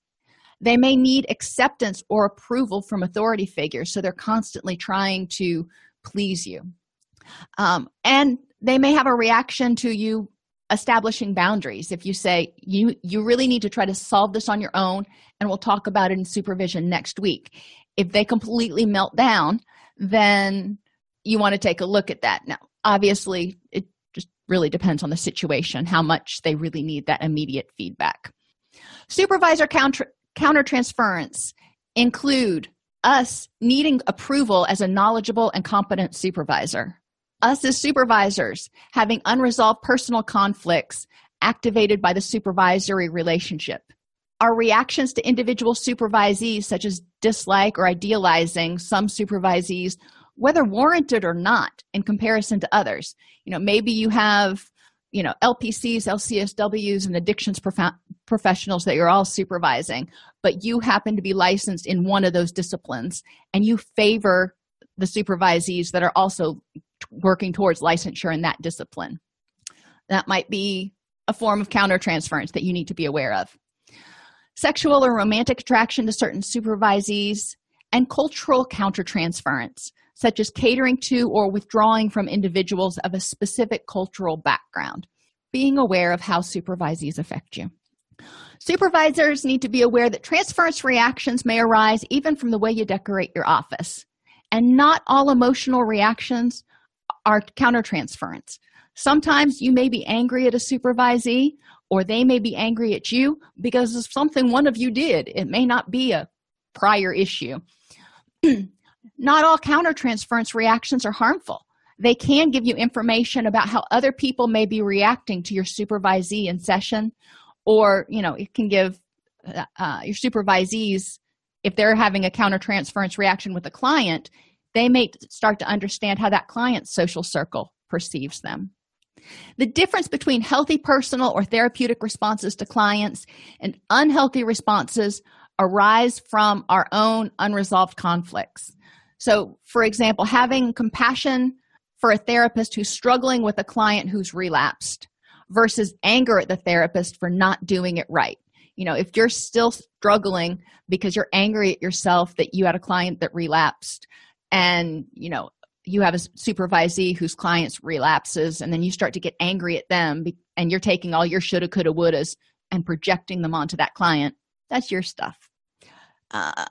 Speaker 1: they may need acceptance or approval from authority figures so they're constantly trying to please you. Um, and they may have a reaction to you establishing boundaries. If you say you you really need to try to solve this on your own and we'll talk about it in supervision next week. If they completely melt down then you want to take a look at that. Now obviously it just really depends on the situation how much they really need that immediate feedback. Supervisor counter countertransference include us needing approval as a knowledgeable and competent supervisor. Us as supervisors having unresolved personal conflicts activated by the supervisory relationship. Our reactions to individual supervisees such as dislike or idealizing some supervisees whether warranted or not in comparison to others. You know maybe you have you know lpcs lcsws and addictions professionals that you're all supervising but you happen to be licensed in one of those disciplines and you favor the supervisees that are also working towards licensure in that discipline. That might be a form of countertransference that you need to be aware of. Sexual or romantic attraction to certain supervisees and cultural countertransference such as catering to or withdrawing from individuals of a specific cultural background. Being aware of how supervisees affect you supervisors need to be aware that transference reactions may arise even from the way you decorate your office. And not all emotional reactions are countertransference. Sometimes you may be angry at a supervisee or they may be angry at you because of something one of you did. It may not be a prior issue. Not all countertransference reactions are harmful. They can give you information about how other people may be reacting to your supervisee in session or you know it can give uh, your supervisees if they're having a countertransference reaction with a client they may start to understand how that client's social circle perceives them. The difference between healthy personal or therapeutic responses to clients and unhealthy responses arise from our own unresolved conflicts. So for example having compassion for a therapist who's struggling with a client who's relapsed versus anger at the therapist for not doing it right. You know if you're still struggling because you're angry at yourself that you had a client that relapsed and you know you have a supervisee whose clients relapses and then you start to get angry at them and you're taking all your shoulda coulda wouldas and projecting them onto that client that's your stuff. Uh,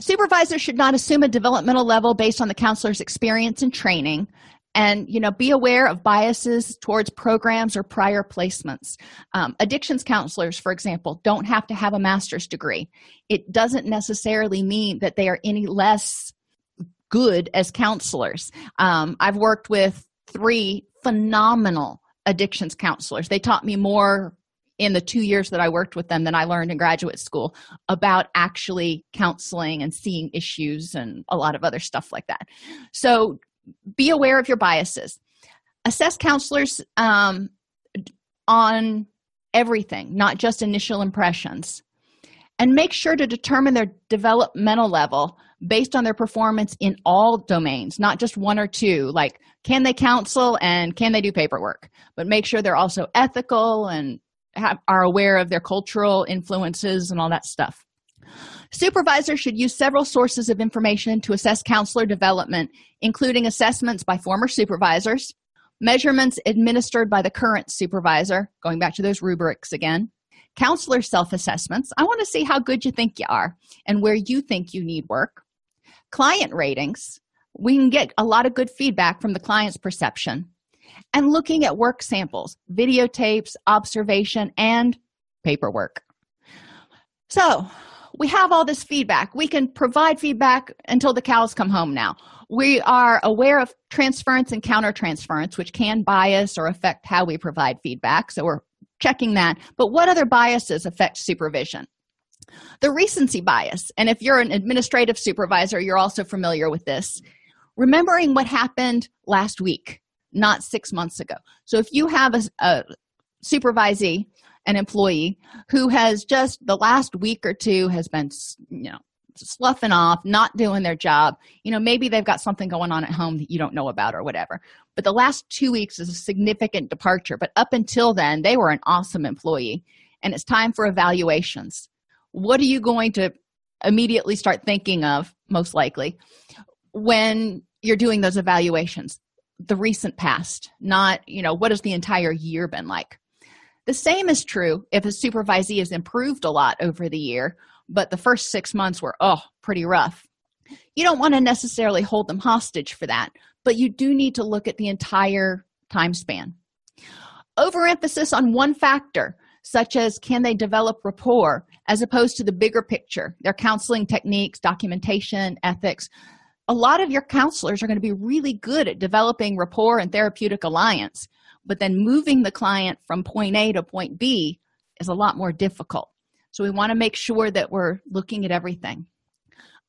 Speaker 1: supervisors should not assume a developmental level based on the counselor's experience and training and you know be aware of biases towards programs or prior placements. Um, addictions counselors for example don't have to have a master's degree. It doesn't necessarily mean that they are any less good as counselors. Um, i've worked with three phenomenal addictions counselors. They taught me more in the two years that i worked with them than i learned in graduate school about actually counseling and seeing issues and a lot of other stuff like that. So be aware of your biases. Assess counselors um, on everything not just initial impressions. And make sure to determine their developmental level based on their performance in all domains not just one or two. Like can they counsel and can they do paperwork? But make sure they're also ethical and have, are aware of their cultural influences and all that stuff Supervisors should use several sources of information to assess counselor development, including assessments by former supervisors, measurements administered by the current supervisor, going back to those rubrics again, counselor self assessments. I want to see how good you think you are and where you think you need work, client ratings. We can get a lot of good feedback from the client's perception, and looking at work samples, videotapes, observation, and paperwork. So, we have all this feedback. We can provide feedback until the cows come home now. We are aware of transference and countertransference which can bias or affect how we provide feedback. So we're checking that. But what other biases affect supervision? The recency bias. And if you're an administrative supervisor you're also familiar with this. Remembering what happened last week not six months ago. So if you have a, a supervisee an employee who has just the last week or two has been you know sloughing off not doing their job. You know maybe they've got something going on at home that you don't know about or whatever. But the last two weeks is a significant departure. But up until then they were an awesome employee. And it's time for evaluations. What are you going to immediately start thinking of most likely when you're doing those evaluations? The recent past not you know what has the entire year been like the same is true if a supervisee has improved a lot over the year, but the first six months were, oh, pretty rough. You don't want to necessarily hold them hostage for that, but you do need to look at the entire time span. Overemphasis on one factor, such as can they develop rapport, as opposed to the bigger picture, their counseling techniques, documentation, ethics. A lot of your counselors are going to be really good at developing rapport and therapeutic alliance but then moving the client from point A to point B is a lot more difficult. So we want to make sure that we're looking at everything.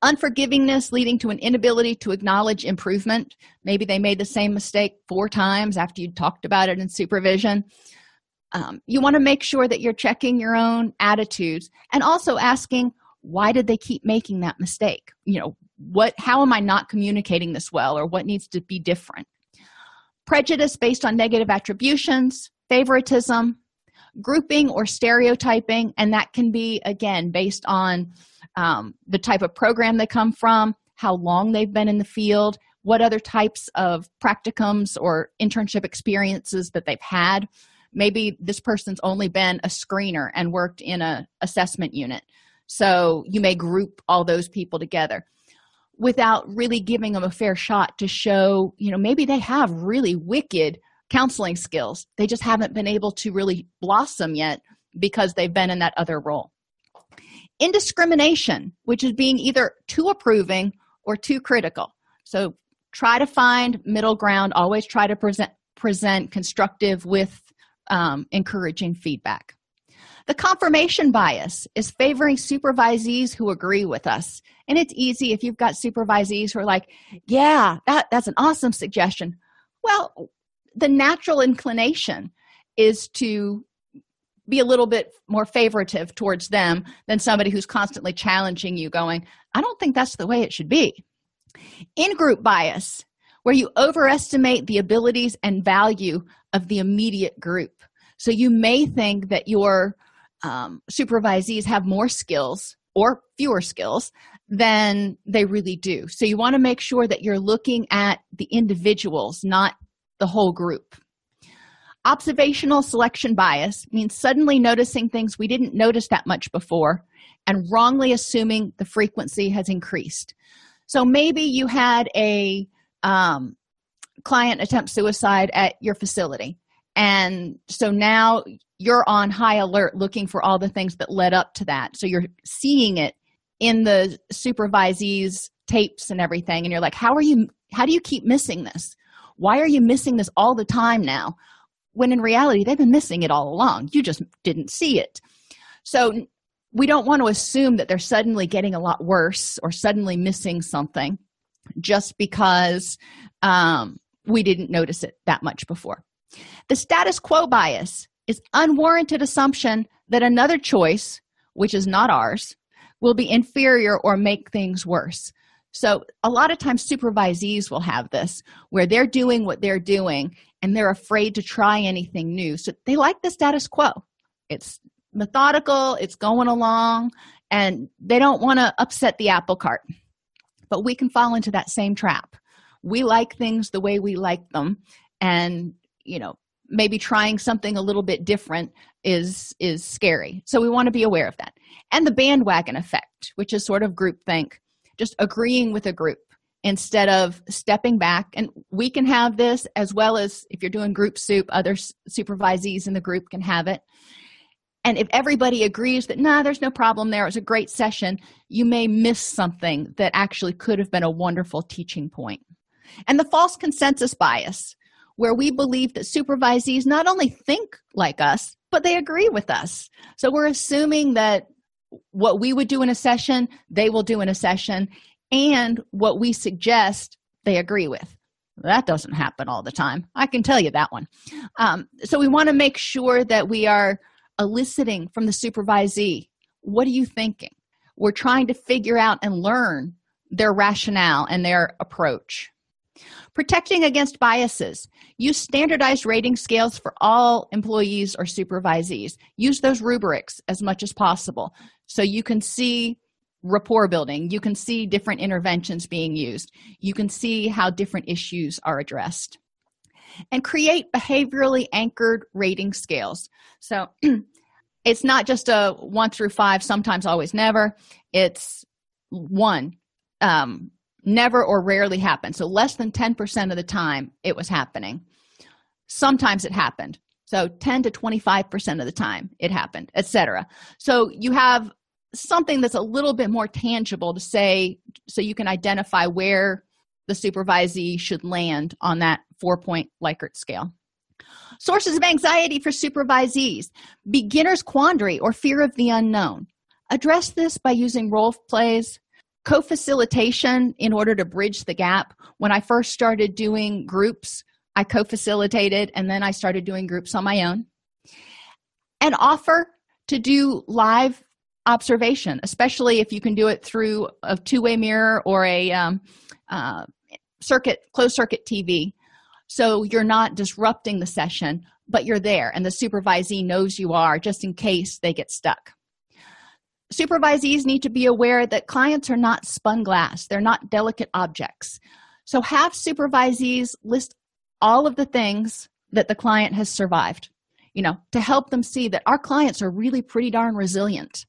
Speaker 1: Unforgivingness leading to an inability to acknowledge improvement. Maybe they made the same mistake four times after you talked about it in supervision. um, you want to make sure that you're checking your own attitudes and also asking why did they keep making that mistake you know what how am i not communicating this well or what needs to be different prejudice based on negative attributions favoritism grouping or stereotyping and that can be again based on um, the type of program they come from how long they've been in the field what other types of practicums or internship experiences that they've had. Maybe this person's only been a screener and worked in a assessment unit. So you may group all those people together without really giving them a fair shot to show you know maybe they have really wicked counseling skills. They just haven't been able to really blossom yet because they've been in that other role. Indiscrimination which is being either too approving or too critical. So try to find middle ground. Always try to present present constructive with um, encouraging feedback. The confirmation bias is favoring supervisees who agree with us and it's easy if you've got supervisees who are like yeah that, that's an awesome suggestion. Well the natural inclination is to be a little bit more favoritive towards them than somebody who's constantly challenging you going i don't think that's the way it should be. In group bias where you overestimate the abilities and value of the immediate group. So you may think that your um, supervisees have more skills or fewer skills than they really do. So you want to make sure that you're looking at the individuals not the whole group. Observational selection bias means suddenly noticing things we didn't notice that much before and wrongly assuming the frequency has increased. So maybe you had a um, client attempt suicide at your facility and so now you're on high alert looking for all the things that led up to that. So you're seeing it in the supervisees tapes and everything and you're like how are you how do you keep missing this? Why are you missing this all the time now? When in reality they've been missing it all along. You just didn't see it. So we don't want to assume that they're suddenly getting a lot worse or suddenly missing something just because um, we didn't notice it that much before. The status quo bias is unwarranted assumption that another choice which is not ours will be inferior or make things worse. So a lot of times supervisees will have this where they're doing what they're doing and they're afraid to try anything new. So they like the status quo. It's methodical it's going along and they don't want to upset the apple cart. But we can fall into that same trap. We like things the way we like them and you know maybe trying something a little bit different is is scary. So we want to be aware of that. And the bandwagon effect which is sort of groupthink just agreeing with a group instead of stepping back. And we can have this as well as if you're doing group soup other supervisees in the group can have it. And if everybody agrees that nah there's no problem there it was a great session you may miss something that actually could have been a wonderful teaching point. And the false consensus bias where we believe that supervisees not only think like us but they agree with us. So we're assuming that what we would do in a session they will do in a session and what we suggest they agree with. That doesn't happen all the time. I can tell you that one. Um, so we want to make sure that we are eliciting from the supervisee what are you thinking? We're trying to figure out and learn their rationale and their approach protecting against biases. Use standardized rating scales for all employees or supervisees. Use those rubrics as much as possible so you can see rapport building. You can see different interventions being used. You can see how different issues are addressed. And create behaviorally anchored rating scales. So it's not just a one through five sometimes always never. It's one um, never or rarely happened. So less than 10% of the time it was happening. Sometimes it happened. So 10 to 25% of the time it happened etc so you have something that's a little bit more tangible to say so you can identify where the supervisee should land on that four point likert scale. Sources of anxiety for supervisees. Beginner's quandary or fear of the unknown. Address this by using role plays co-facilitation in order to bridge the gap. When i first started doing groups i co-facilitated and then i started doing groups on my own. And offer to do live observation especially if you can do it through a two-way mirror or a um, uh, circuit closed circuit tv so you're not disrupting the session but you're there and the supervisee knows you are just in case they get stuck supervisees need to be aware that clients are not spun glass. They're not delicate objects. So have supervisees list all of the things that the client has survived you know to help them see that our clients are really pretty darn resilient.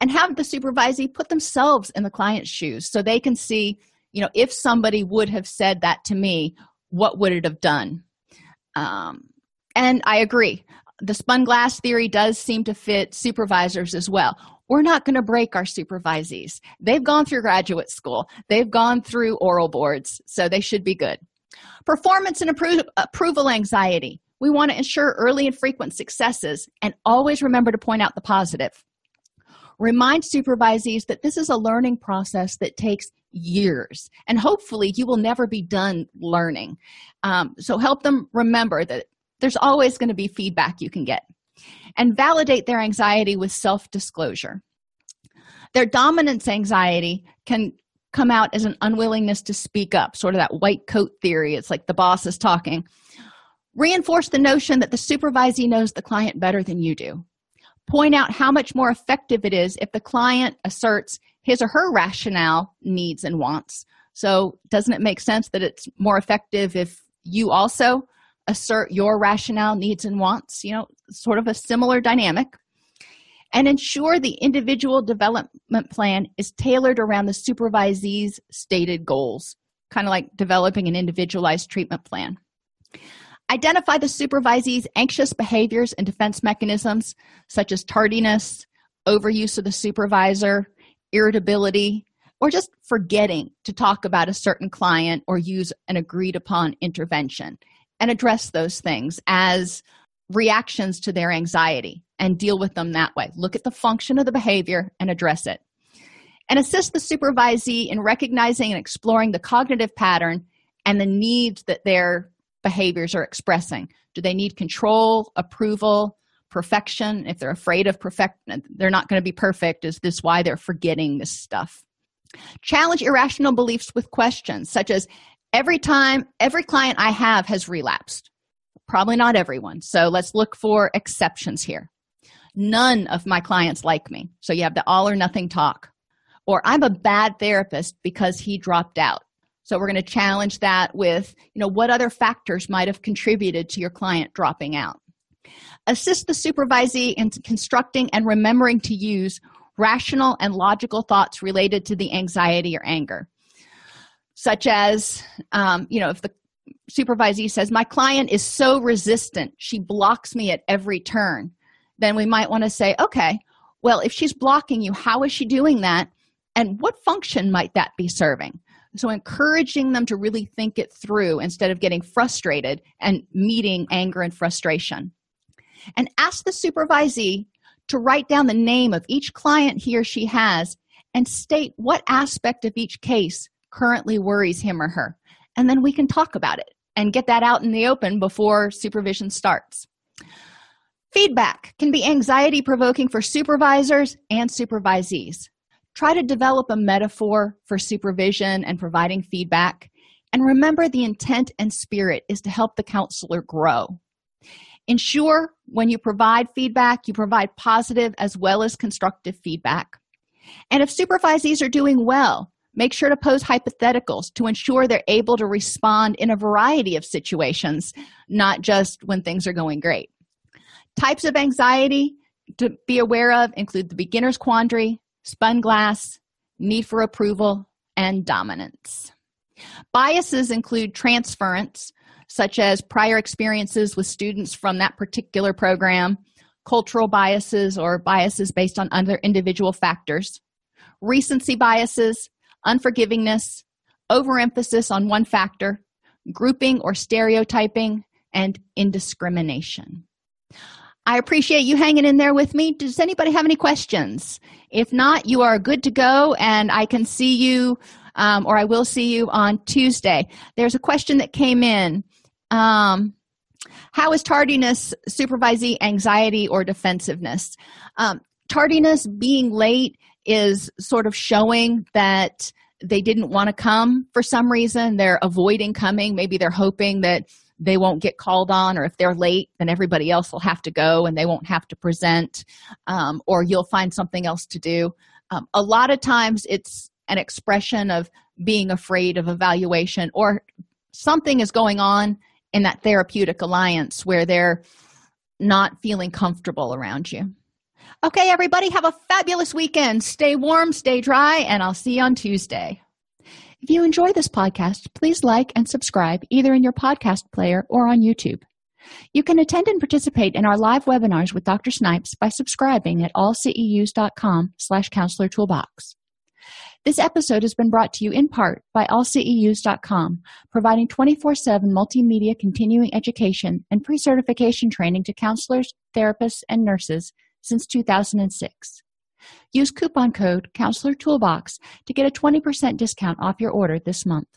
Speaker 1: And have the supervisee put themselves in the client's shoes so they can see you know if somebody would have said that to me what would it have done? Um, and i agree. The spun glass theory does seem to fit supervisors as well we're not going to break our supervisees. They've gone through graduate school. They've gone through oral boards so they should be good. Performance and appro- approval anxiety. We want to ensure early and frequent successes and always remember to point out the positive. Remind supervisees that this is a learning process that takes years and hopefully you will never be done learning. Um, so help them remember that there's always going to be feedback you can get and validate their anxiety with self-disclosure. Their dominance anxiety can come out as an unwillingness to speak up sort of that white coat theory. It's like the boss is talking. Reinforce the notion that the supervisee knows the client better than you do. Point out how much more effective it is if the client asserts his or her rationale needs and wants. So doesn't it make sense that it's more effective if you also assert your rationale needs and wants? You know sort of a similar dynamic and ensure the individual development plan is tailored around the supervisee's stated goals kind of like developing an individualized treatment plan. Identify the supervisee's anxious behaviors and defense mechanisms such as tardiness overuse of the supervisor irritability or just forgetting to talk about a certain client or use an agreed upon intervention and address those things as reactions to their anxiety and deal with them that way. Look at the function of the behavior and address it. And assist the supervisee in recognizing and exploring the cognitive pattern and the needs that their behaviors are expressing. Do they need control approval perfection? If they're afraid of perfect they're not going to be perfect. Is this why they're forgetting this stuff? Challenge irrational beliefs with questions such as every time every client i have has relapsed probably not everyone. So let's look for exceptions here. None of my clients like me. So you have the all or nothing talk. Or i'm a bad therapist because he dropped out. So we're going to challenge that with you know what other factors might have contributed to your client dropping out? Assist the supervisee in constructing and remembering to use rational and logical thoughts related to the anxiety or anger. Such as um, you know if the supervisee says my client is so resistant. She blocks me at every turn. Then we might want to say okay well if she's blocking you how is she doing that? And what function might that be serving? So encouraging them to really think it through instead of getting frustrated and meeting anger and frustration. And ask the supervisee to write down the name of each client he or she has and state what aspect of each case currently worries him or her and then we can talk about it and get that out in the open before supervision starts. Feedback can be anxiety provoking for supervisors and supervisees. Try to develop a metaphor for supervision and providing feedback and remember the intent and spirit is to help the counselor grow. Ensure when you provide feedback you provide positive as well as constructive feedback. And if supervisees are doing well make sure to pose hypotheticals to ensure they're able to respond in a variety of situations not just when things are going great. Types of anxiety to be aware of include the beginner's quandary spun glass need for approval and dominance. Biases include transference such as prior experiences with students from that particular program cultural biases or biases based on other individual factors recency biases unforgivingness overemphasis on one factor grouping or stereotyping and indiscrimination I appreciate you hanging in there with me. Does anybody have any questions? If not, you are good to go, and I can see you, um, or I will see you on Tuesday. There's a question that came in. Um, How is tardiness supervisee anxiety or defensiveness? Um, tardiness, being late, is sort of showing that they didn't want to come for some reason. They're avoiding coming. Maybe they're hoping that they won't get called on, or if they're late, then everybody else will have to go and they won't have to present, um, or you'll find something else to do. Um, a lot of times it's an expression of being afraid of evaluation, or something is going on in that therapeutic alliance where they're not feeling comfortable around you. Okay, everybody, have a fabulous weekend. Stay warm, stay dry, and I'll see you on Tuesday. If you enjoy this podcast, please like and subscribe either in your podcast player or on YouTube. You can attend and participate in our live webinars with Dr. Snipes by subscribing at allceus.com slash counselor toolbox. This episode has been brought to you in part by allceus.com, providing 24-7 multimedia continuing education and pre-certification training to counselors, therapists, and nurses since 2006. Use coupon code Counselor Toolbox to get a 20% discount off your order this month.